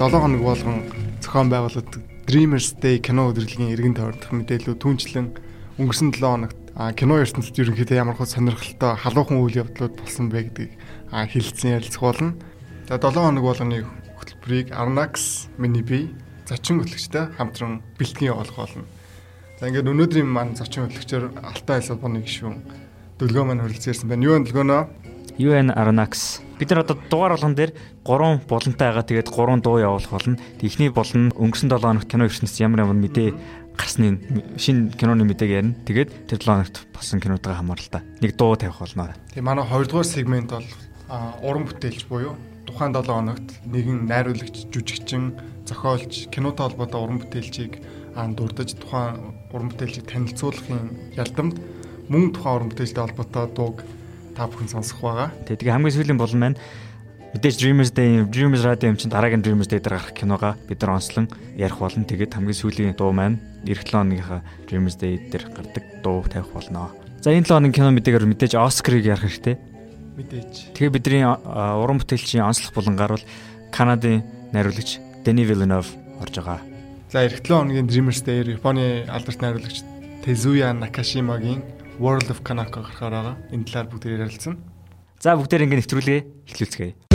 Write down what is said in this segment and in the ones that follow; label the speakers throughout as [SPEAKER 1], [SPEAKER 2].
[SPEAKER 1] 7 хоног болгон зохион байгуулагддаг Dreamers Day кино удирдлагын иргэн тойрдох мэдээлэл түүнчлэн өнгөрсөн 7 хоногт кино ертөнцид ерөнхийдөө ямар хөө сонирхолтой халуухан үйл явдлууд болсон бэ гэдгийг хэлэлцэн ярилцах болно. За 7 хоног болгоны хөтөлбөрийг Arnax, миний бие, зочин хөтлөгчтэй хамтран бэлтгэн явуулах болно. За ингээд өнөөдрийн маань зочин хөтлөгчөөр Алтай Айлбаны гишүүн дөлгөө маань хүрэлцээрсэн байна. Юу вэ дөлгөөнөө?
[SPEAKER 2] UN Arnax. Бид нар одоо дугаар болгон дээр 3 болонтой байгаа. Тэгээд 3 дуу явуулах болно. Эхний бол нь өнгөрсөн 7 хоногт кино ертөнцийн ямар ямар мэдээ гарсны шинэ киноны мэдээг ярина. Тэгээд тэр 7 хоногт болсон кинотойгоо хамааралтай. Нэг дуу тавих болно.
[SPEAKER 1] Тэгээ манай 2 дугаар сегмент бол уран бүтээлч буюу тухайн 7 хоногт нэгэн найруулагч, жүжигчин, зохиолч, кинотой холбоотой уран бүтээлчийг аан дурдж тухайн уран бүтээлчийг танилцуулахын ялдамд мөн тухайн уран бүтээлтэй холбоотой дууг та бүхэн сонсох байгаа.
[SPEAKER 2] Тэгээ хамгийн сүүлийн болон маань мэдээж Dreamers Day, Dreamers Radio юм чинь дараагийн Dreamers Day дээр гарах киногаа бид нар онцлон ярих болно. Тэгээд хамгийн сүүлийн дуу маань эх 7 оныхаа Dreamers Day дээр гардаг дуу тавих болно. За энэ 7 оны кино мэдээгээр мэдээж Оскарыг ярих хэрэгтэй.
[SPEAKER 1] Мэдээж.
[SPEAKER 2] Тэгээ бидний уран бүтээлчийн онцлог булангаар бол Канадын найруулагч Denis Villeneuve орж байгаа.
[SPEAKER 1] За эх 7 оногийн Dreamers Day Японы алдарт найруулагч Tezuya Nakashima-гийн World of Kanako гарахаар байгаа. Энэ талаар бүгд ярилцсан.
[SPEAKER 2] За бүгдээр ингэ нэвтрүүлгээ эхлүүлцгээе.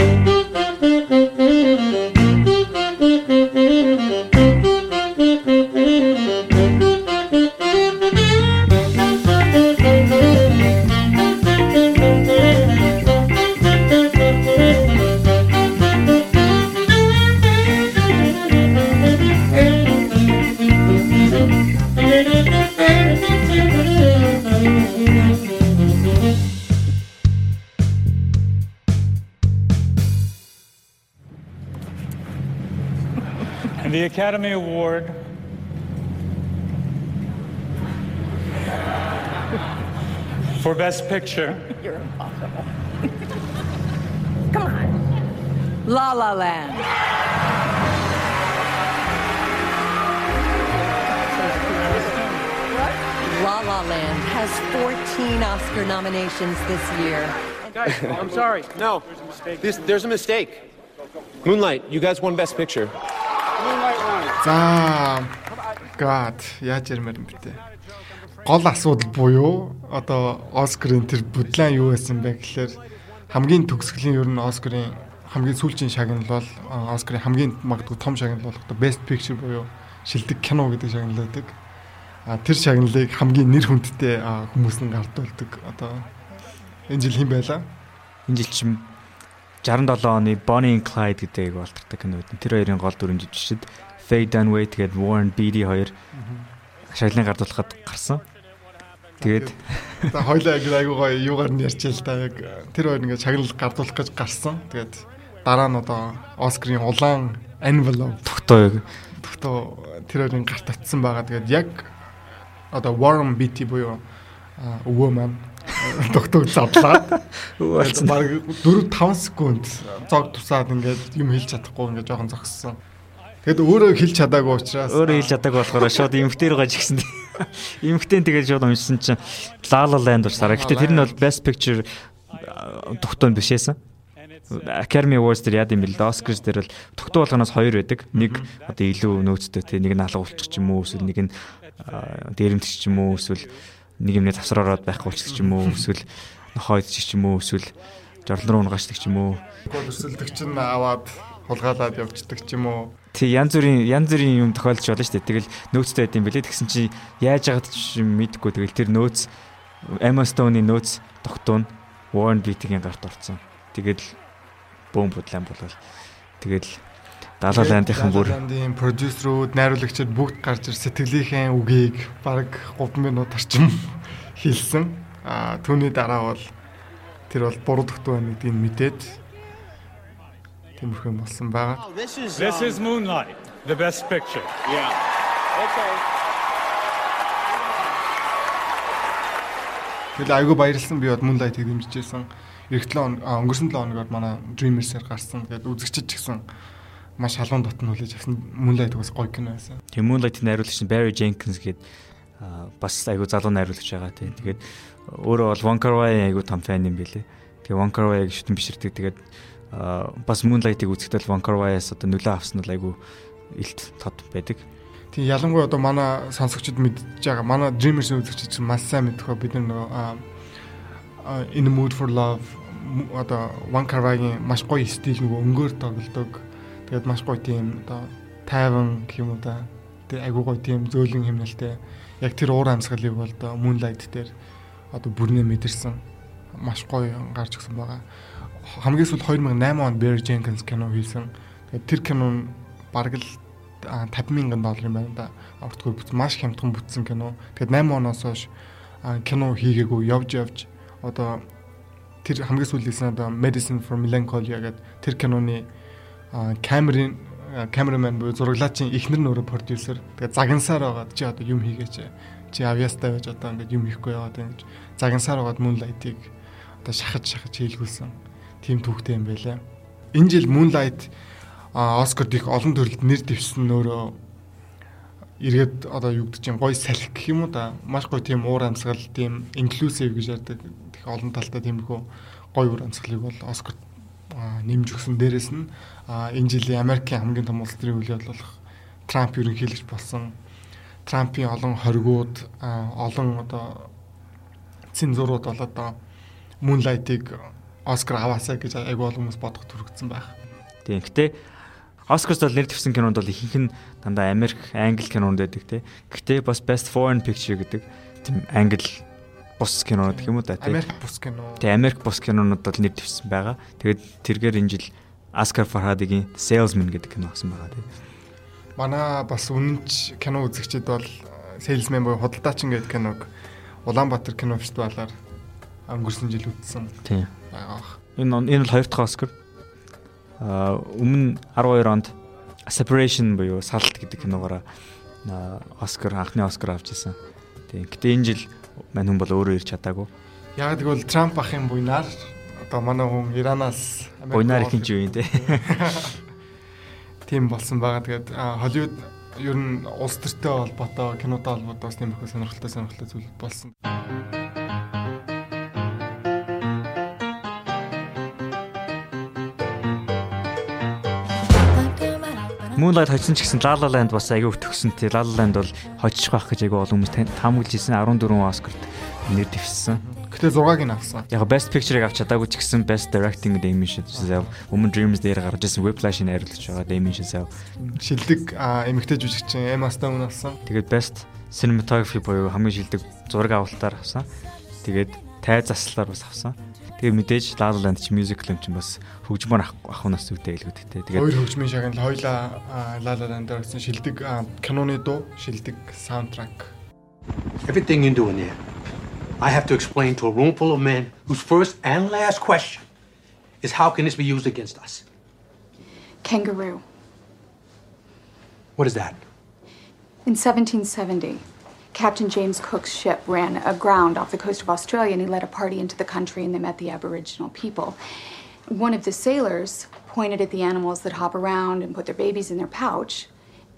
[SPEAKER 3] Academy Award for Best Picture.
[SPEAKER 4] You're impossible. Come on. La La Land. La La Land has 14 Oscar nominations this year.
[SPEAKER 5] Guys, I'm sorry. No, there's a this, there's a mistake. Moonlight, you guys won Best Picture.
[SPEAKER 1] За God яаж ярмаар юм бэ. Гол асуудал буюу одоо Оскарын тэр бүдлэн юу байсан бэ гэхээр хамгийн төгсгөлийн ер нь Оскарын хамгийн сүүлчийн шагнал бол Оскарын хамгийн магадгүй том шагнал болох одоо Best Picture буюу шилдэг кино гэдэг шагнал байдаг. А тэр шагналыг хамгийн нэр хүндтэй хүмүүс нь гардуулдаг. Одоо энэ жил хэн байлаа?
[SPEAKER 2] Энэ жил чинь 67 оны Bonnie and Clyde гэдэг болтордог кино. Тэр хоёрын гол дүрэн жижигчд Faye Dunaway тэгээд Warren Beatty хоёр шагналыг гардуулахад гарсан. Тэгээд
[SPEAKER 1] за хоёлаа яг айгуу гоё юугаар нь ярьж л та яг тэр хоёр ингээд шагнал гардуулах гэж гарсан. Тэгээд дараа нь одоо Оскарын улаан envelope
[SPEAKER 2] тогтоо
[SPEAKER 1] тогтоо тэр хоёрын гарт татсан байгаа. Тэгээд яг одоо Warren Beatty буюу өвөө маань тогтоог задлаад баг 4 5 секунд зог тусаад ингээд юм хэлж чадахгүй ингээд жоохон зогссон. Тэгэд өөрөө хэлж чадаагүй учраас
[SPEAKER 2] өөрөө хэлж чадаагүй болохоор шууд эмхтэр гаж гисэн. Эмхтэн тэгээд шууд уншсан чинь La La Land урсараа. Гэтэ тэр нь бол Best Picture тогтоон бишээсэн. Academy Awards дээр яад юм бэл Oscars дээр бол тогтоо болгоноос хоёр байдаг. Нэг одоо илүү нөөцтэй те нэг нь алга болчих ч юм уу эсвэл нэг нь дээрэмтч ч юм уу эсвэл нэг юмны завсар ороод байхгүй болчих ч юм уу эсвэл нохойд ч юм уу эсвэл жорлон руу унгашдаг ч юм уу.
[SPEAKER 1] Өсөлдөг чинь аваад хулгайлаад явждаг ч юм уу.
[SPEAKER 2] Тэг янз бүрийн янз бүрийн юм тохиолдож болно шүү дээ. Тэгэл нөөцтэй байд юм бэлээ. Тэгсэн чи яаж яагаад ч мэдэхгүй тэгэл тэр нөөц Emma Stone-ийн нөөц тогтуун Warren Beatty-ийн гарт орсон. Тэгэл бөөм бодлон болвол тэгэл Далаа ландынхан бүр
[SPEAKER 1] ландын продюсерүүд, найруулагчид бүгд гарч ир сэтгэлийнхээ үгийг баг 3 минут орчим хэлсэн. А түүний дараа бол тэр бол буруу тогтвол байна гэдгийг мэдээд Тиймэрхүү болсон байгаа.
[SPEAKER 3] This is This is Moonlight, the best picture.
[SPEAKER 5] Yeah. Okay.
[SPEAKER 1] Тэгэл айгүй баярлсан би бод Moonlight-ийг дэмжижсэн. Эх 7 өнгөрсөн 7 хоногод манай Dreamers-ээр гарсан. Тэгээд үзэгчд ч гэсэн маш халуун дотн хүлээж авсан. Moonlight бас гоё кино байсан.
[SPEAKER 2] Тийм Moonlight-ийн найруулагч нь Barry Jenkins гээд бас айгүй залуу найруулагч байгаа тийм. Тэгээд өөрөө бол Wong Kar-wai айгүй том фэн юм билэ. Тэгээ Wong Kar-wai-г шүтэн биширдэг. Тэгээд бас Moonlight-ыг үзэхдээ Van Kar-wai-аас одоо нөлөө авсан нь айгүй илт тод байдаг.
[SPEAKER 1] Тийм ялангуяа одоо манай сонсогчид мэдж байгаа. Манай Dreamers-ийн үзэгчид чинь маш сайн мэдэх ба бид нөгөө In the Mood for Love одоо Van Kar-wai-гийн маш гоё стил нөгөө өнгөөр тоглодог. Тэгээд маш гоё тийм одоо тайван гэх юм уу да. Тэгээд айгүй гоё тийм зөөлөн хэмнэлтэй. Яг тэр уур амьсгалыг бол одоо Moonlight дээр одоо бүрнээ мэдэрсэн. Маш гоё гарч өгсөн байгаа. Хамгийн сүүл 2008 онд Barry Jenkins кино хийсэн. Тэгээд тэр кино нь бараг л 50 мянган доллар юм байна да. Автгүй маш хямдхан бүтсэн кино. Тэгээд 8 оноос хойш кино хийгээгүй явж явж одоо тэр хамгийн сүүлийнсэн одоо Medicine for Melancholy гэдэг тэр киноны камерын камерамен буюу зураглаачийн эхнэр нь өөрөө продюсер. Тэгээ загансаар байгаа чи одоо юм хийгээч. Чи авьяастай байж одоо ингээд юм хийхгүй яваад ингэж загансаар байгаад Moonlight-ыг одоо шахаж шахаж хийлгүүлсэн. Тим түүхтэй юм байлаа. Энэ жил Moonlight Оскард их олон төрөлд нэр дэвсэн өөрөө эргээд одоо юу гэдэг чинь гоё салхи гэх юм уу да маш гоё тийм уур амьсгал тийм инклюзив гэж ярьдаг олон талтай тиймэрхүү гоё үр амьсгалыг бол Оскар нэмж өгсөн. Дээрэс нь энэ жилийн Америкийн хамгийн том улс төрийн үйл болох Трамп ерөнхийлөгч болсон. Трампын олон хоригууд, олон одоо цензурууд бол одоо Moonlight-ыг Оскар аваасаа гэж айгүй олон хүмүүс бодох төрөгдсөн байх.
[SPEAKER 2] Тийм. Гэтэ Оскарс бол нэр дэвсэн кинонд бол ихэнх нь дандаа Америк, Англи кинонд байдаг тий. Гэтэ бас Best Foreign Picture гэдэг тийм англи бус кинонууд гэх юм уу да
[SPEAKER 1] тийм Америк бус кино.
[SPEAKER 2] Тийм Америк бус кинонууд бол нэр дэвсэн байгаа. Тэгээд тэргээр энэ жил Оскар Фархадигийн Salesman гэдэг кино авсан байгаа тийм.
[SPEAKER 1] Манай бас үнэнч кино үзэгчид бол Salesman буюу худалдаачин гэдэг киног Улаанбаатар кино фестивалаар өнгөрсөн жил үзсэн.
[SPEAKER 2] Тийм.
[SPEAKER 1] Байгаа.
[SPEAKER 2] Энэ энэ бол хоёр дахь Оскар. Аа өмнө 12 онд Separation буюу салт гэдэг киногоор Оскар анхны Оскар авч ирсэн. Тийм. Гэтэ энэ жил мань хүн бол өөрөө ирч чадаагүй.
[SPEAKER 1] Яг тэгвэл Трамп ахын буйнаар одоо манай хүн Иранаас
[SPEAKER 2] буйнаар их юм юу юм те.
[SPEAKER 1] Тийм болсон байгаа. Тэгээд Холливуд ер нь улс төртэй холбоотой кинотой холбоотой бас тийм их сонирхолтой сонирхолтой зүйл болсон.
[SPEAKER 2] Moonlight хоцсон ч гэсэн La La Land бас аягүй өтгсөн. Тэ La La Land бол хоцчих байх гэж аягүй олон хүмүүс таамаглаж ирсэн 14 Оскарт нэр дэвшсэн.
[SPEAKER 1] Гэтэ 6-ыг нь авсан.
[SPEAKER 2] Яг Best Picture-ыг авч чадаагүй ч гэсэн Best Directing Damien Chazelle өмнө Dreams дээр гарч ирсэн Whiplash-ийг найруулж байгаа Damien Chazelle.
[SPEAKER 1] Шилдэг эмэгтэй жүжигчин Emma Stone авсан.
[SPEAKER 2] Тэгээд Best Cinematography буюу хамгийн шилдэг зураг авалтаар авсан. Тэгээд тай заслаар бас авсан. Тэгээ мэдээж La La Land ч musical юм чинь бас хөгжмөр ахунаас үгтэй илгүүдтэй.
[SPEAKER 1] Тэгээд хоёр хөгжмийн шагнал хоёлаа La La Land-аар гэсэн шилдэг киноны дуу, шилдэг саундтрак.
[SPEAKER 5] Everything you do in here, I have to explain to a room full of men whose first and last question is how can this be used against us?
[SPEAKER 6] Kangaroo.
[SPEAKER 5] What is that?
[SPEAKER 6] In 1770, Captain James Cook's ship ran aground off the coast of Australia and he led a party into the country and they met the Aboriginal people. One of the sailors pointed at the animals that hop around and put their babies in their pouch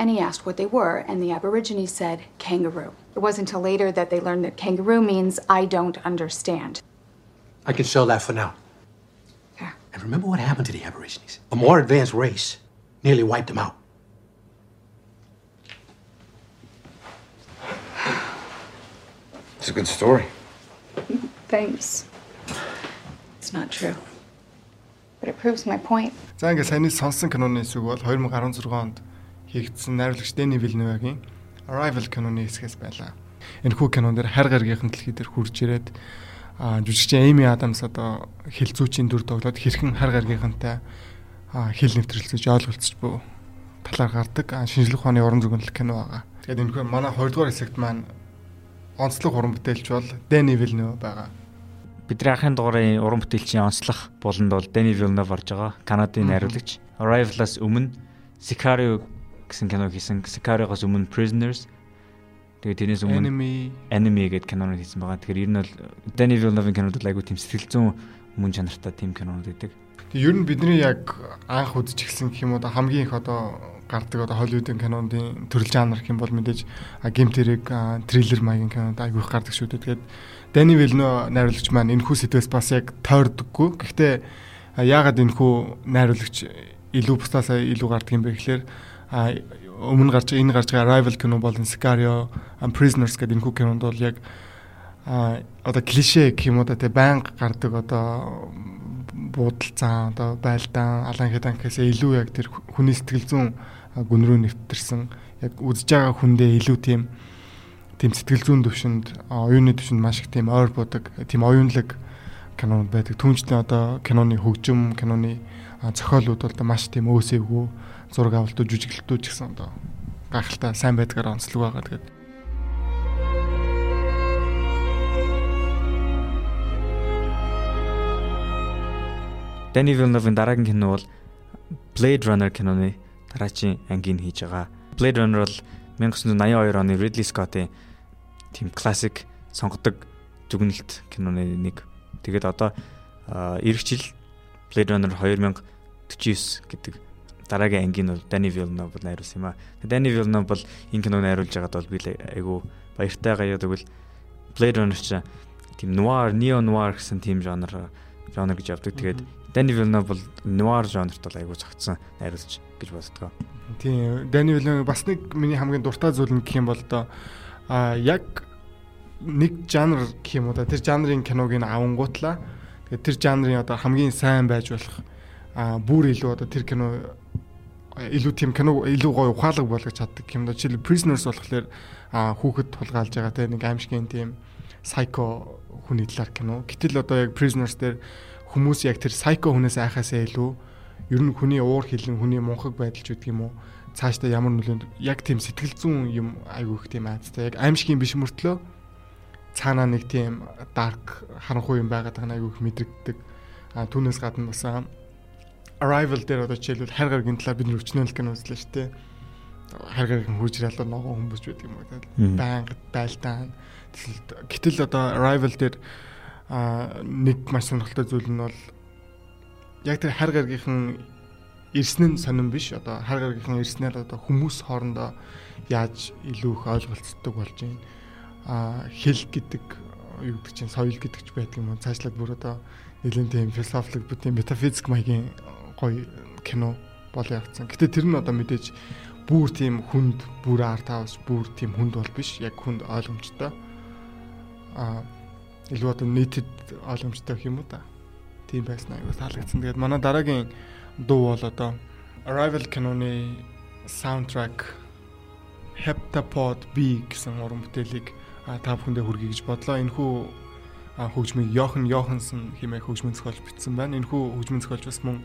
[SPEAKER 6] and he asked what they were, and the Aborigines said kangaroo. It wasn't until later that they learned that kangaroo means I don't understand.
[SPEAKER 5] I can sell that for now.
[SPEAKER 6] Yeah.
[SPEAKER 5] And remember what happened to the Aborigines? A more advanced race nearly wiped them out.
[SPEAKER 7] It's a good story.
[SPEAKER 6] Thanks. It's not true. But it proves my point.
[SPEAKER 1] За ингээд саяны сонсон киноны хэсэг бол 2016 онд хийгдсэн найруулагч Дэни Вилневагийн Arrival киноны хэсгээс байлаа. Энэ хүү кинон дээр хайр гаргийнхын дэлхий дээр хурж ирээд жүжигчин Эми Адамс одоо хилцүүчийн дүр тоглоод хэрхэн хайр гаргийнхантай хил нэвтрэлцэж ойлголцож буй талаар гардаг шинжлэх ухааны уран зөгнөлт кино байгаа. Тэгээд энэ хүү манай 2 дугаар хэсэгт маань онцлог уран бүтээлч бол Дэни Вилнев байгаа.
[SPEAKER 2] Бидний анхны дугаарын уран бүтээлчийн онцлог болонд бол Дэни Вилнев орж байгаа. Канадын найруулагч. Arrival-аас өмнө Sicario гэсэн кино хийсэн. Sicario-гоос өмнө Prisoners Тэгээд тэрнээс өмнө
[SPEAKER 1] Enemy
[SPEAKER 2] Enemy гэдэг кинонууд хийсэн байгаа. Тэгэхээр ер нь бол Дэни Вилневийн кинонууд айгүй тийм сэтгэл зүйн мөн чанартай тийм кинонууд байдаг.
[SPEAKER 1] Тэг ер нь бидний яг анх үзэж эхэлсэн гэх юм уу хамгийн их одоо гардаг одоо Холливуудын киноны төрөл жанр гэх юм бол мэдээж гейм тэрэг триллер маягийн кинод айгүй их гардаг шүү дээ. Тэгээд Дани Вилно найруулагч маань энэ хүү сэдвээс бас яг тойрдоггүй. Гэхдээ яагаад энэ хүү найруулагч илүү бусдаасаа илүү гардаг юм бэ гэхээр а өмнө гарч энэ гарч байгаа Arrival кино болон Sicario, Prisoners гэдэг энэ хүү кинонд бол яг одоо клише гэх юм уу тэг байнга гардаг одоо буудалцаа одоо байлдаан алан хеданкээс илүү яг тэр хүний сэтгэл зүйн гүн рүү нэвтэрсэн яг үзэж байгаа хүндээ илүү тийм тийм сэтгэл зүйн төвшөнд оюуны төвшөнд маш их тийм ойр будаг тийм оюунлаг кинонууд байдаг. Түүнчлэн одоо киноны хөгжим, киноны зохиолууд бол маш тийм өөсөөгөө зураг авалтууд, жүжиглэлтүүд ч гэсэн одоо гайхалтай сайн байдгаар онцлог байгаа. Тэгээд
[SPEAKER 2] Danny Villeneuve-ийн дараагийн кино бол Blade Runner киноны дараачийн ангийн хийж байгаа. Blade Runner бол 1982 оны Ridley Scott-ийн тийм классик сонгодог дүгнэлт киноны нэг Тэгээд одоо эх жил Blade Runner 2049 гэдэг дараагийн ангийн бол Danny Villeneuve найруулсан юм а. Danny Villeneuve бол энэ киног найруулж байгаад бол би айгу баяртай гаяа тэгвэл Blade Runner ч тийм noir, neo noir гэсэн тийм жанр жанр гэж явдаг. Тэгээд Danny Villeneuve бол noir жанрт бол айгу цогцсон найруулж гэж боддгоо.
[SPEAKER 1] Тийм Danny Villeneuve бас нэг миний хамгийн дуртай зүйл нь гэх юм бол доо а яг нэг жанр гэх юм уу да тэр жанрын киног ин авангуутлаа. Тэгээд тэр жанрын одоо хамгийн сайн байж болох а бүр илүү одоо тэр кино илүү тийм кино илүү гоё ухаалаг болгож чаддаг юм да. Жишээл Prisoners болохоор хүүхэд тулгаалж байгаа те нэг аимшигын тийм psycho хүний талаар кино. Гэтэл одоо яг Prisoners дээр хүмүүс яг тэр psycho хүнээс айхаасаа илүү ер нь хүний уур хилэн хүний мунхаг байдал ч гэдэг юм уу цаашдаа ямар нөлөөнд яг тийм сэтгэл зүйн юм айгүйх тийм айцтай яг аимшигын биш мөртлөө цаанаа нэг тийм dark харанхуй юм байгаад байгаа айгүйх мэдрэгддэг. А түүнээс гадна бас Arrival дээр одоо жишээлбэл хайр гаргийн талаар бид нөвчнөл кино үзлээ шүү дээ. Хайр гаргийн хурж ирэл ногоон хүмүүс байдаг юм уу? Байнга байлдаан. Гэтэл одоо Arrival дээр а нэг маш сонирхолтой зүйл нь бол яг тэр хайр гаргийнхан ирсэн нь сонирн биш. Одоо хайр гаргийнхан ирснээр одоо хүмүүс хоорондоо яаж илүү их ойлголцдог болж байна хэл гэдэг юу гэдэг чинь соёл гэдэг ч байдаг юм уу цаашлаад бүр одоо нэлээд тийм философик бүтэн метафизик маягийн гоё кино бол явцсан. Гэтэ тэр нь одоо мэдээж бүр тийм хүнд бүр арт хаус бүр тийм хүнд бол биш яг хүнд ойлгомжтой а илүү одоо нийтэд ойлгомжтой гэх юм уу та тийм байсан аягүй таалагдсан. Тэгээд манай дараагийн дуу бол одоо Arrival киноны саундтрак Heptapod B гэсэн уран бүтээлийг та бүхэндээ хүргэе гэж бодлоо. Энэхүү хөгжмийг Йохан Йохансон хэмээх хөгжмийн зохиолч бичсэн байна. Энэхүү хөгжмийн зохиолч бас мөн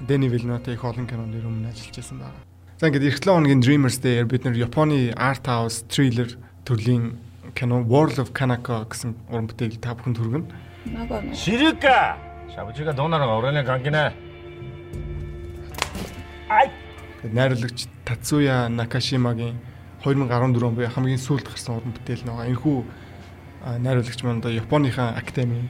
[SPEAKER 1] Дэни Вилнотой их олон кинонд өмнө ажиллаж байсан байна. За ингээд эх 7 хоногийн Dreamers дээр бид нэр Японы art house thriller төрлийн кино World of Kanako гэсэн уран бүтээлийг та бүхэнд хүргэнэ.
[SPEAKER 8] Ширэка. Шавжига доонараа оройны гангина.
[SPEAKER 1] Ай. Найруулагч Тацуя Накашимагийн 2014 он буюу хамгийн сүүлд гарсан уран бүтээл нэг. Энэхүү найруулагч маань одоо Японыхаа академи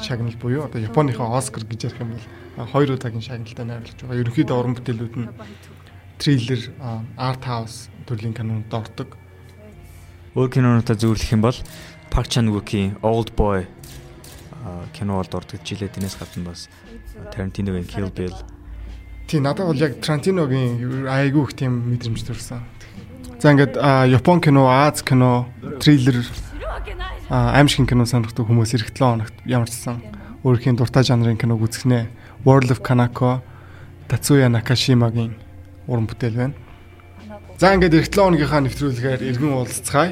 [SPEAKER 1] шагнал буюу одоо Японыхаа Оскар гэж ярих юм бол хоёр удаагийн шагналтай найруулагч байгаа. Ерөнхийдөө уран бүтээлүүд нь триллер, арт хаус төрлийн кинонд ордог.
[SPEAKER 2] Өөр кинонуудаа зөвлөх юм бол Park Chan-wook-ийн Old Boy кино бол дурддаг жилээ тэрнээс гадна бас Tarantino-гийн Kill Bill.
[SPEAKER 1] Тий надад бол яг Tarantino-гийн айгүй их тийм мэдрэмж төрсэн. За ингээд Япон кино, Аз кино, триллер аимшиг кино сонирхдаг хүмүүс эх 7 хоногт ямар ч сан өөрхийн дуртай жанрын киног үзэхнэ. World of Kanako, Tatsuya Nakashimaгийн уран бүтээл байна. За ингээд эх 7 хоногийнхаа нэвтрүүлгээр эргэн уулзцгаая.